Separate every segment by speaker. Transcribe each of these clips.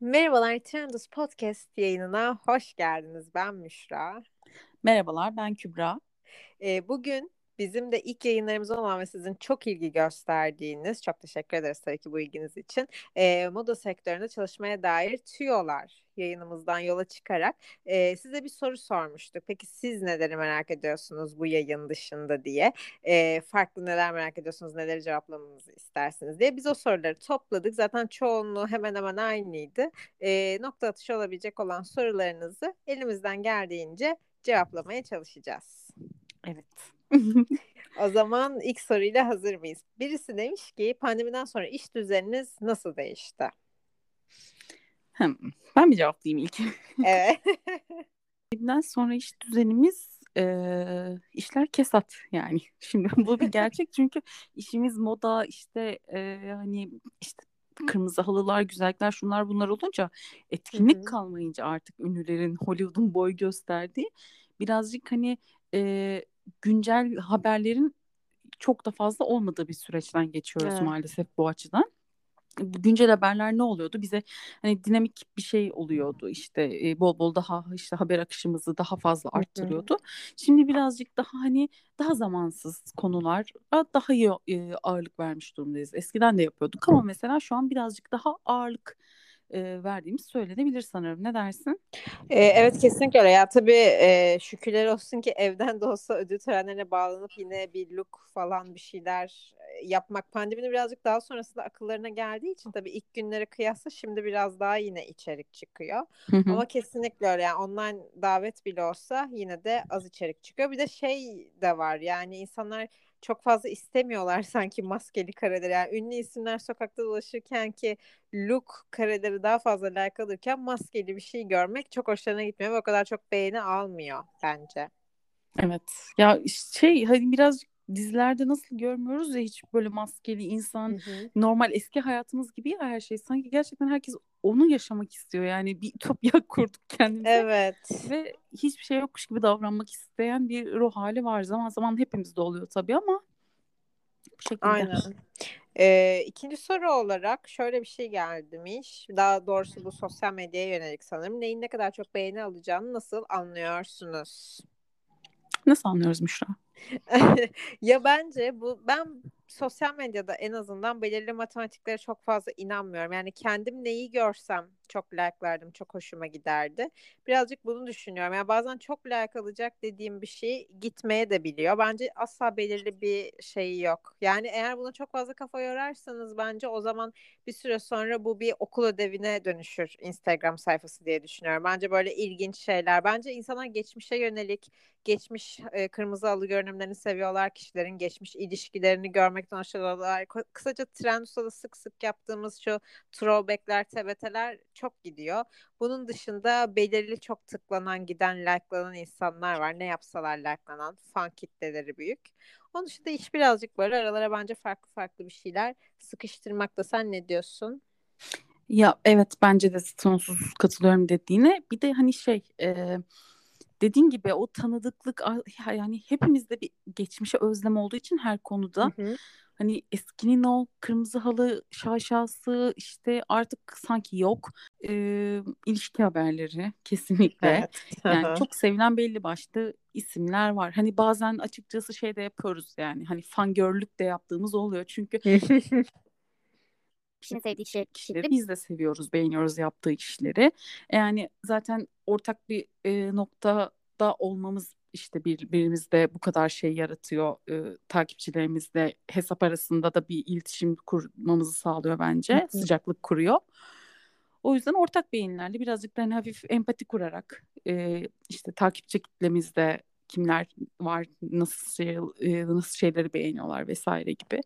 Speaker 1: Merhabalar Trendus Podcast yayınına hoş geldiniz. Ben Müşra.
Speaker 2: Merhabalar ben Kübra.
Speaker 1: Ee, bugün bizim de ilk yayınlarımız olan ve sizin çok ilgi gösterdiğiniz, çok teşekkür ederiz tabii ki bu ilginiz için, e, moda sektöründe çalışmaya dair tüyolar yayınımızdan yola çıkarak e, size bir soru sormuştuk. Peki siz neleri merak ediyorsunuz bu yayın dışında diye, e, farklı neler merak ediyorsunuz, neleri cevaplamamızı istersiniz diye. Biz o soruları topladık. Zaten çoğunluğu hemen hemen aynıydı. E, nokta atışı olabilecek olan sorularınızı elimizden geldiğince cevaplamaya çalışacağız.
Speaker 2: Evet.
Speaker 1: O zaman ilk soruyla hazır mıyız? Birisi demiş ki pandemiden sonra iş düzeniniz nasıl değişti?
Speaker 2: Hmm, ben mi cevaplayayım ilk?
Speaker 1: Evet.
Speaker 2: Pandemiden sonra iş düzenimiz e, işler kesat yani. Şimdi bu bir gerçek çünkü işimiz moda işte e, hani işte kırmızı halılar, güzellikler şunlar bunlar olunca etkinlik Hı-hı. kalmayınca artık ünlülerin Hollywood'un boy gösterdiği birazcık hani e, güncel haberlerin çok da fazla olmadığı bir süreçten geçiyoruz evet. maalesef bu açıdan. Bu güncel haberler ne oluyordu? Bize hani dinamik bir şey oluyordu işte e, bol bol daha işte haber akışımızı daha fazla arttırıyordu. Şimdi birazcık daha hani daha zamansız konular daha iyi e, ağırlık vermiş durumdayız. Eskiden de yapıyorduk ama mesela şu an birazcık daha ağırlık e, verdiğimiz söylenebilir sanırım. Ne dersin?
Speaker 1: E, evet kesinlikle öyle. Ya tabii e, şükürler olsun ki evden de olsa ödül törenlerine bağlanıp yine bir look falan bir şeyler yapmak pandeminin birazcık daha sonrasında akıllarına geldiği için tabii ilk günlere kıyasla şimdi biraz daha yine içerik çıkıyor. Hı hı. Ama kesinlikle öyle yani online davet bile olsa yine de az içerik çıkıyor. Bir de şey de var yani insanlar çok fazla istemiyorlar sanki maskeli kareleri. Yani ünlü isimler sokakta dolaşırken ki look kareleri daha fazla like alırken maskeli bir şey görmek çok hoşlarına gitmiyor ve o kadar çok beğeni almıyor bence.
Speaker 2: Evet. Ya şey hani biraz dizilerde nasıl görmüyoruz ya hiç böyle maskeli insan hı hı. normal eski hayatımız gibi ya her şey sanki gerçekten herkes onu yaşamak istiyor yani bir ütopya kurduk kendimize
Speaker 1: evet
Speaker 2: ve hiçbir şey yokmuş gibi davranmak isteyen bir ruh hali var zaman zaman hepimizde oluyor tabii ama
Speaker 1: bu şekilde. Aynen. Ee, ikinci soru olarak şöyle bir şey gelmiş. Daha doğrusu bu sosyal medyaya yönelik sanırım. Neyin ne kadar çok beğeni alacağını nasıl anlıyorsunuz?
Speaker 2: Nasıl anlıyoruz Müşra?
Speaker 1: ya bence bu ben sosyal medyada en azından belirli matematiklere çok fazla inanmıyorum. Yani kendim neyi görsem çok like'lardım, çok hoşuma giderdi. Birazcık bunu düşünüyorum. Yani bazen çok like alacak dediğim bir şey gitmeye de biliyor. Bence asla belirli bir şeyi yok. Yani eğer buna çok fazla kafa yorarsanız bence o zaman bir süre sonra bu bir okul ödevine dönüşür Instagram sayfası diye düşünüyorum. Bence böyle ilginç şeyler. Bence insanlar geçmişe yönelik, geçmiş e, kırmızı alı görünümlerini seviyorlar. Kişilerin geçmiş ilişkilerini görmekten hoşlanıyorlar. Kısaca Trendus'ta sık sık yaptığımız şu throwbackler, TBT'ler çok gidiyor. Bunun dışında belirli çok tıklanan, giden, likelanan insanlar var. Ne yapsalar likelanan. Fan kitleleri büyük. Onun dışında iş birazcık böyle aralara bence farklı farklı bir şeyler sıkıştırmakta. Sen ne diyorsun?
Speaker 2: Ya evet bence de sonsuz katılıyorum dediğine. Bir de hani şey e, dediğin gibi o tanıdıklık yani hepimizde bir geçmişe özlem olduğu için her konuda hı hı. Hani eskinin o kırmızı halı şaşası işte artık sanki yok. E, ilişki haberleri kesinlikle. Evet. yani çok sevilen belli başlı isimler var. Hani bazen açıkçası şey de yapıyoruz yani hani fangörlük de yaptığımız oluyor. Çünkü kişinin sevdiği kişi, kişileri biz de seviyoruz, beğeniyoruz yaptığı işleri. Yani zaten ortak bir e, noktada olmamız işte birbirimizde bu kadar şey yaratıyor. E, takipçilerimizle hesap arasında da bir iletişim kurmamızı sağlıyor bence. Hı-hı. Sıcaklık kuruyor. O yüzden ortak beğenilerle birazcık da hani hafif empati kurarak e, işte takipçi kitlemizde kimler var, nasıl şey, e, nasıl şeyleri beğeniyorlar vesaire gibi.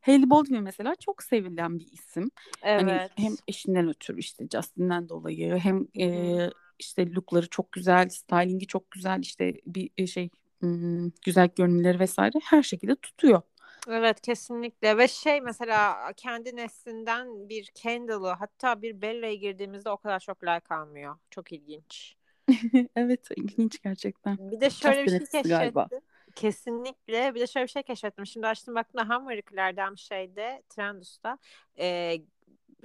Speaker 2: Hailey Baldwin mesela çok sevilen bir isim. Hani evet. Hani hem eşinden ötürü işte Justin'den dolayı hem e, işte lookları çok güzel, stylingi çok güzel, işte bir e, şey güzel görünümleri vesaire her şekilde tutuyor.
Speaker 1: Evet kesinlikle ve şey mesela kendi neslinden bir Kendall'ı hatta bir Bella'ya girdiğimizde o kadar çok like almıyor. Çok ilginç.
Speaker 2: evet ilginç gerçekten.
Speaker 1: Bir de şöyle bir şey keşfettim. Galiba. Kesinlikle. Bir de şöyle bir şey keşfettim. Şimdi açtım baktım Hammeric'lerden şeyde Trendus'ta e,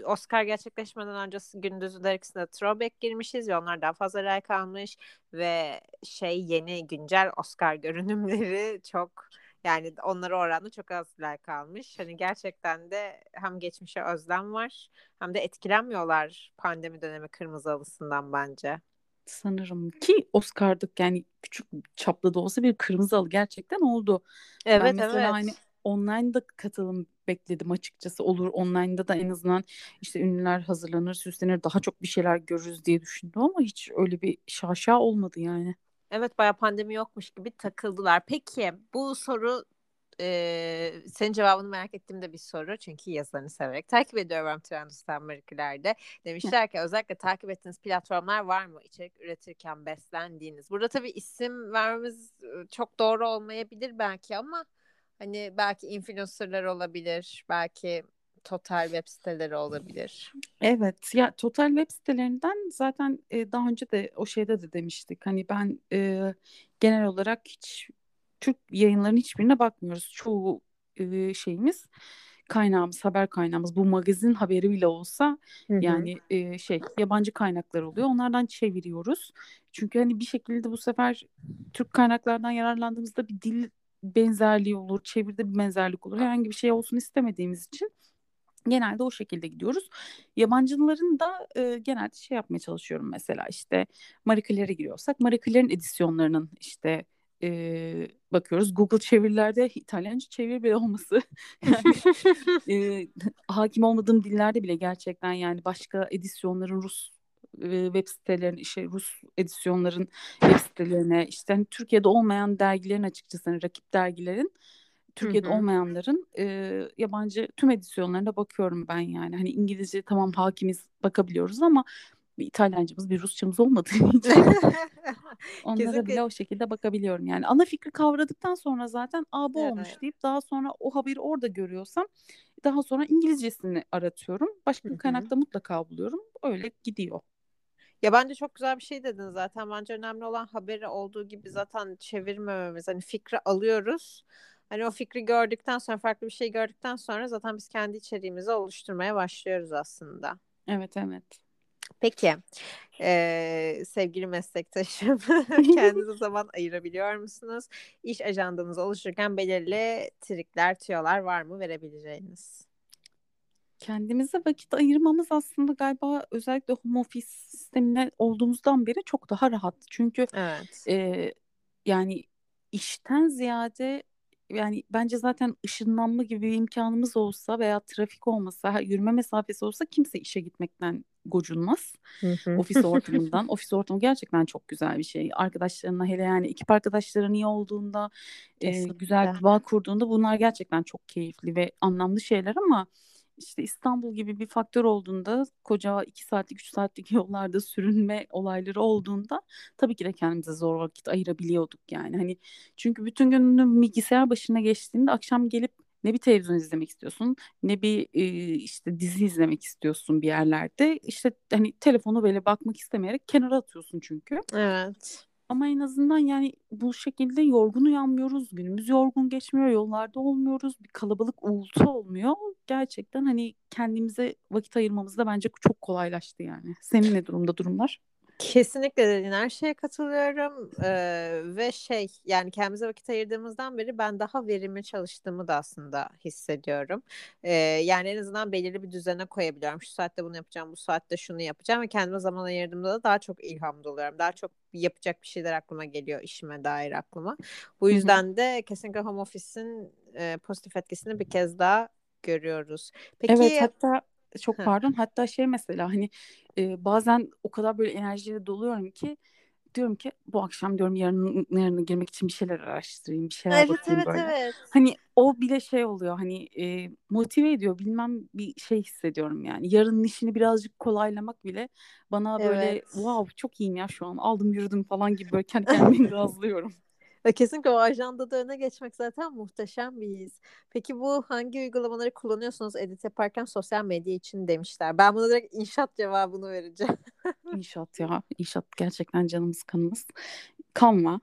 Speaker 1: Oscar gerçekleşmeden öncesi gündüzler ikisinde throwback girmişiz ve onlar daha fazla like almış ve şey yeni güncel Oscar görünümleri çok yani onlara oranla çok az like almış. Hani gerçekten de hem geçmişe özlem var hem de etkilenmiyorlar pandemi dönemi kırmızı halısından bence.
Speaker 2: Sanırım ki Oscar'dık yani küçük çaplı da olsa bir kırmızı halı gerçekten oldu.
Speaker 1: Evet
Speaker 2: ben mesela
Speaker 1: evet.
Speaker 2: hani online'da katılım bekledim açıkçası. Olur online'da da en azından işte ünlüler hazırlanır, süslenir, daha çok bir şeyler görürüz diye düşündüm ama hiç öyle bir şaşa olmadı yani.
Speaker 1: Evet bayağı pandemi yokmuş gibi takıldılar. Peki bu soru e, senin cevabını merak ettiğim de bir soru. Çünkü yazılarını severek takip ediyorum Trendus'tan Amerikalarda. Demişler ki özellikle takip ettiğiniz platformlar var mı? İçerik üretirken beslendiğiniz. Burada tabii isim vermemiz çok doğru olmayabilir belki ama hani belki influencerlar olabilir. Belki Total web siteleri olabilir.
Speaker 2: Evet ya Total web sitelerinden zaten e, daha önce de o şeyde de demiştik. Hani ben e, genel olarak hiç Türk yayınlarının hiçbirine bakmıyoruz. Çoğu e, şeyimiz kaynağımız, haber kaynağımız bu magazin haberi bile olsa
Speaker 1: Hı hı.
Speaker 2: yani e, şey yabancı kaynaklar oluyor. Onlardan çeviriyoruz. Çünkü hani bir şekilde bu sefer Türk kaynaklardan yararlandığımızda bir dil benzerliği olur, çeviride bir benzerlik olur. Herhangi bir şey olsun istemediğimiz için genelde o şekilde gidiyoruz. Yabancıların da e, genelde şey yapmaya çalışıyorum mesela işte Marie Claire'e giriyorsak Marie Claire'in edisyonlarının işte e, bakıyoruz. Google çevirilerde İtalyanca çeviri bile olması yani e, hakim olmadığım dillerde bile gerçekten yani başka edisyonların Rus e, web sitelerin işte Rus edisyonların web sitelerine işte hani Türkiye'de olmayan dergilerin açıkçası hani rakip dergilerin Türkiye'de
Speaker 1: Hı hı.
Speaker 2: olmayanların e, yabancı tüm edisyonlarına bakıyorum ben yani. Hani İngilizce tamam hakimiz bakabiliyoruz ama bir İtalyancamız bir Rusçamız olmadığı için onlara
Speaker 1: Kesinlikle.
Speaker 2: bile o şekilde bakabiliyorum. Yani ana fikri kavradıktan sonra zaten aa bu olmuş
Speaker 1: Evet.
Speaker 2: deyip daha sonra o haberi orada görüyorsam daha sonra İngilizcesini aratıyorum. Başka bir kaynakta mutlaka buluyorum. Öyle gidiyor.
Speaker 1: Ya bence çok güzel bir şey dedin zaten. Bence önemli olan haberi olduğu gibi zaten çevirmememiz. Hani fikri alıyoruz. Hani o fikri gördükten sonra farklı bir şey gördükten sonra zaten biz kendi içeriğimizi oluşturmaya başlıyoruz aslında.
Speaker 2: Evet evet.
Speaker 1: Peki eee, sevgili meslektaşım kendinize zaman ayırabiliyor musunuz? İş ajandanızı oluştururken belirli trikler, tüyolar var mı verebileceğiniz?
Speaker 2: Kendimize vakit ayırmamız aslında galiba özellikle home office sistemine olduğumuzdan beri çok daha rahat. Çünkü
Speaker 1: Evet.
Speaker 2: e, yani işten ziyade yani bence zaten ışınlanma gibi bir imkanımız olsa veya trafik olmasa, yürüme mesafesi olsa kimse işe gitmekten gocunmaz.
Speaker 1: Hı hı.
Speaker 2: Ofis ortamından. Ofis ortamı gerçekten çok güzel bir şey. Arkadaşlarına hele yani ekip arkadaşların iyi olduğunda, e, güzel bir bağ kurduğunda bunlar gerçekten çok keyifli ve anlamlı şeyler ama işte İstanbul gibi bir faktör olduğunda koca iki saatlik üç saatlik yollarda sürünme olayları olduğunda tabii ki de kendimize zor vakit ayırabiliyorduk yani. Hani çünkü bütün gününü bilgisayar başına geçtiğinde akşam gelip ne bir televizyon izlemek istiyorsun ne bir e, işte dizi izlemek istiyorsun bir yerlerde. İşte hani telefonu böyle bakmak istemeyerek kenara atıyorsun çünkü.
Speaker 1: Evet.
Speaker 2: Ama en azından yani bu şekilde yorgun uyanmıyoruz. Günümüz yorgun geçmiyor. Yollarda olmuyoruz. Bir kalabalık uğultu olmuyor. Gerçekten hani kendimize vakit ayırmamız da bence çok kolaylaştı yani. Senin ne durumda durumlar?
Speaker 1: Kesinlikle dediğin her şeye katılıyorum Ee, ve şey yani kendimize vakit ayırdığımızdan beri ben daha verimli çalıştığımı da aslında hissediyorum. Ee, yani en azından belirli bir düzene koyabiliyorum. Şu saatte bunu yapacağım, bu saatte şunu yapacağım ve kendime zaman ayırdığımda da daha çok ilham doluyorum. Daha çok yapacak bir şeyler aklıma geliyor işime dair aklıma. Bu yüzden de kesinlikle home office'in e, pozitif etkisini bir kez daha görüyoruz. Peki
Speaker 2: Evet hatta çok pardon hatta şey mesela hani e, bazen o kadar böyle enerjiyle doluyorum ki diyorum ki bu akşam diyorum yarın yarına girmek için bir şeyler araştırayım bir şeyler
Speaker 1: evet
Speaker 2: bakayım
Speaker 1: evet
Speaker 2: böyle.
Speaker 1: evet.
Speaker 2: Hani o bile şey oluyor hani e, motive ediyor bilmem bir şey hissediyorum yani. Yarının işini birazcık kolaylamak bile bana böyle
Speaker 1: Evet.
Speaker 2: wow çok iyiyim ya şu an aldım yürüdüm falan gibi böyle kendi kendime gazlıyorum.
Speaker 1: Ve kesinlikle o ajandada öne geçmek zaten muhteşem bir his. Peki bu hangi uygulamaları kullanıyorsunuz edit yaparken sosyal medya için demişler. Ben buna direkt inşaat cevabını vereceğim.
Speaker 2: İnşaat ya inşaat gerçekten canımız kanımız. Canva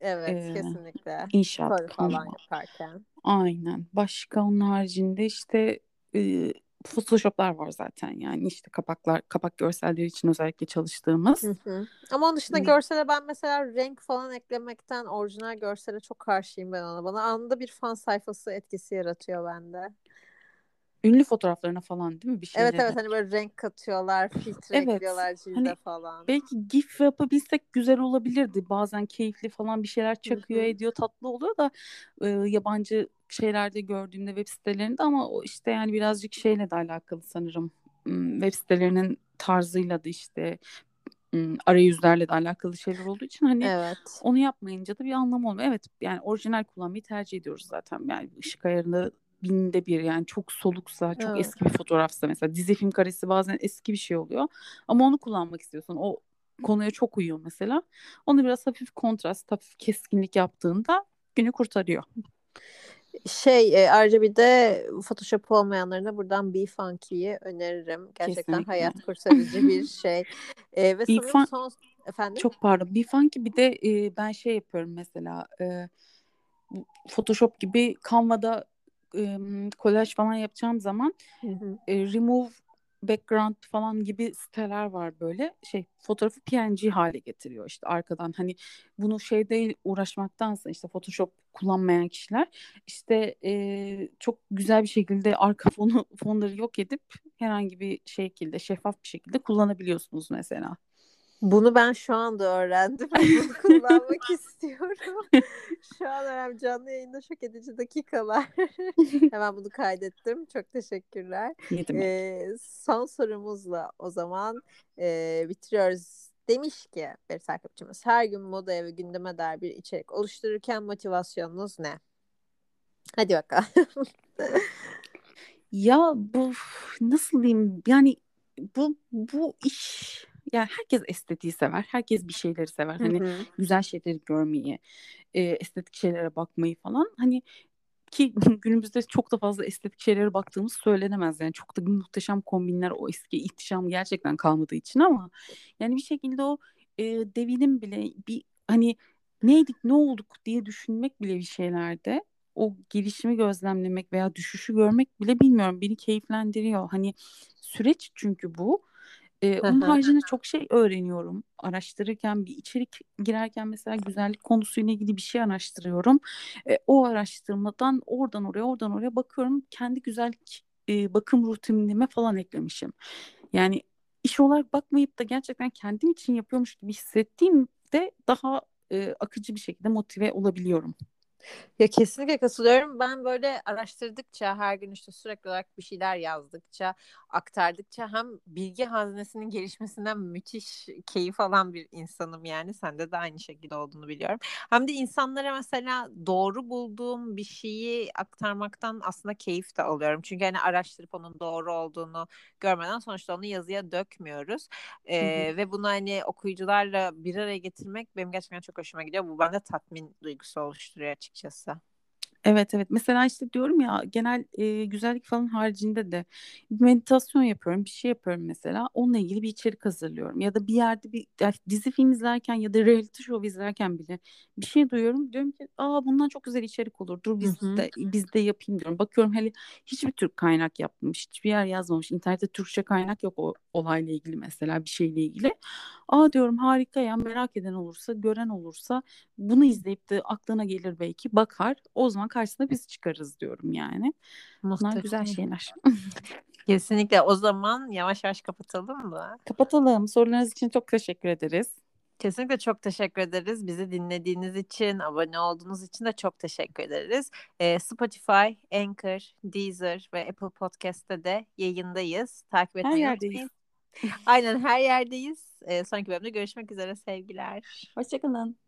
Speaker 1: Evet
Speaker 2: e,
Speaker 1: kesinlikle.
Speaker 2: inşaat
Speaker 1: Story falan
Speaker 2: Canva.
Speaker 1: yaparken.
Speaker 2: Aynen. Başka onun haricinde işte e, Photoshop'lar var zaten yani işte kapaklar kapak görselleri için özellikle çalıştığımız.
Speaker 1: Hı hı. Ama onun dışında
Speaker 2: Hani-
Speaker 1: görsele ben mesela renk falan eklemekten orijinal görsele çok karşıyım ben ona. Bana anında bir fan sayfası etkisi yaratıyor bende.
Speaker 2: Ünlü fotoğraflarına falan değil mi bir şeylere?
Speaker 1: Evet evet hani böyle renk katıyorlar, filtre
Speaker 2: Evet,
Speaker 1: ekliyorlar cilde
Speaker 2: hani
Speaker 1: falan.
Speaker 2: Belki GIF yapabilsek güzel olabilirdi. Bazen keyifli falan bir şeyler çakıyor ediyor tatlı oluyor da e, yabancı şeylerde gördüğümde web sitelerinde ama o işte yani birazcık şeyle de alakalı sanırım. Hmm, Web sitelerinin tarzıyla da işte hmm, arayüzlerle de alakalı şeyler olduğu için hani
Speaker 1: Evet.
Speaker 2: onu yapmayınca da bir anlamı olmuyor. Evet yani orijinal kullanmayı tercih ediyoruz zaten. Yani ışık ayarında binde bir yani çok soluksa, çok
Speaker 1: Evet.
Speaker 2: eski bir fotoğrafsa mesela dizi film karesi bazen eski bir şey oluyor. Ama onu kullanmak istiyorsun. O konuya çok uyuyor mesela. Onu biraz hafif kontrast, hafif keskinlik yaptığında günü kurtarıyor.
Speaker 1: Şey e, ayrıca bir de Photoshop olmayanlarına buradan Be Funky'yi öneririm. Gerçekten
Speaker 2: Kesinlikle.
Speaker 1: hayat kurtarıcı bir şey. E, ve sanırım
Speaker 2: Fun-
Speaker 1: son efendim.
Speaker 2: Çok pardon. Bir funky bir de e, ben şey yapıyorum mesela e, Photoshop gibi Canva'da e, kolaj falan yapacağım zaman
Speaker 1: Hı hı.
Speaker 2: e, remove background falan gibi siteler var böyle şey fotoğrafı PNG hale getiriyor işte arkadan hani bunu şeyde uğraşmaktansa işte Photoshop kullanmayan kişiler işte e, çok güzel bir şekilde arka fonu fonları yok edip herhangi bir şekilde şeffaf bir şekilde kullanabiliyorsunuz mesela.
Speaker 1: Bunu ben şu anda öğrendim ve bunu kullanmak istiyorum. Şu an öğrendim. Canlı yayında şok edici dakikalar. Hemen bunu kaydettim. Çok teşekkürler. Ee, son sorumuzla o zaman e, bitiriyoruz. Demiş ki bir takipçimiz her gün modaya ve gündeme dair bir içerik oluştururken motivasyonunuz ne? Hadi bakalım.
Speaker 2: Ya bu nasıl diyeyim yani bu bu iş yani herkes estetiği sever. Herkes bir şeyleri sever. Hani
Speaker 1: Hı hı.
Speaker 2: güzel şeyleri görmeyi, e, estetik şeylere bakmayı falan. Hani ki günümüzde çok da fazla estetik şeylere baktığımız söylenemez. Yani çok da muhteşem kombinler o eski ihtişam gerçekten kalmadığı için ama yani bir şekilde o e, devinim bile bir hani neydik ne olduk diye düşünmek bile bir şeylerde o gelişimi gözlemlemek veya düşüşü görmek bile bilmiyorum beni keyiflendiriyor. Hani süreç çünkü bu. Ee, onun haricinde çok şey öğreniyorum. Araştırırken bir içerik girerken mesela güzellik konusuyla ilgili bir şey araştırıyorum. E, o araştırmadan oradan oraya oradan oraya bakıyorum. Kendi güzellik e, bakım rutinime falan eklemişim. Yani iş olarak bakmayıp da gerçekten kendim için yapıyormuş gibi hissettiğimde daha e, akıcı bir şekilde motive olabiliyorum.
Speaker 1: Ya kesinlikle katılıyorum. Ben böyle araştırdıkça her gün işte sürekli olarak bir şeyler yazdıkça, aktardıkça hem bilgi hazinesinin gelişmesinden müthiş keyif alan bir insanım yani. Sende de aynı şekilde olduğunu biliyorum. Hem de insanlara mesela doğru bulduğum bir şeyi aktarmaktan aslında keyif de alıyorum. Çünkü hani araştırıp onun doğru olduğunu görmeden sonuçta onu yazıya dökmüyoruz. Ee, ve bunu hani okuyucularla bir araya getirmek benim gerçekten çok hoşuma gidiyor. Bu bende tatmin duygusu oluşturuyor açıkçası. часа.
Speaker 2: Evet evet. Mesela işte diyorum ya genel e, güzellik falan haricinde de bir meditasyon yapıyorum bir şey yapıyorum mesela. Onunla ilgili bir içerik hazırlıyorum ya da bir yerde bir ya dizi film izlerken ya da reality show izlerken bile bir şey duyuyorum. Diyorum ki aa bundan çok güzel içerik olur. Dur biz
Speaker 1: Hı hı.
Speaker 2: de biz de yapayım. diyorum. Bakıyorum hele hiçbir Türk kaynak yapmamış hiçbir yer yazmamış. İnternette Türkçe kaynak yok o olayla ilgili mesela bir şeyle ilgili. Aa diyorum harika ya merak eden olursa gören olursa bunu izleyip de aklına gelir belki. Bakar. O zaman karşısına biz çıkarız diyorum yani. Bunlar güzel
Speaker 1: Muhteşem.
Speaker 2: şeyler.
Speaker 1: Kesinlikle. O zaman yavaş yavaş kapatalım mı?
Speaker 2: Kapatalım. Sorularınız için çok teşekkür ederiz.
Speaker 1: Kesinlikle çok teşekkür ederiz. Bizi dinlediğiniz için, abone olduğunuz için de çok teşekkür ederiz. Ee, Spotify, Anchor, Deezer ve Apple Podcast'te de yayındayız. Takip
Speaker 2: Her
Speaker 1: etmeyi
Speaker 2: yerdeyiz.
Speaker 1: unutmayın. Aynen her yerdeyiz. Ee, sonraki bölümde görüşmek üzere sevgiler.
Speaker 2: Hoşçakalın.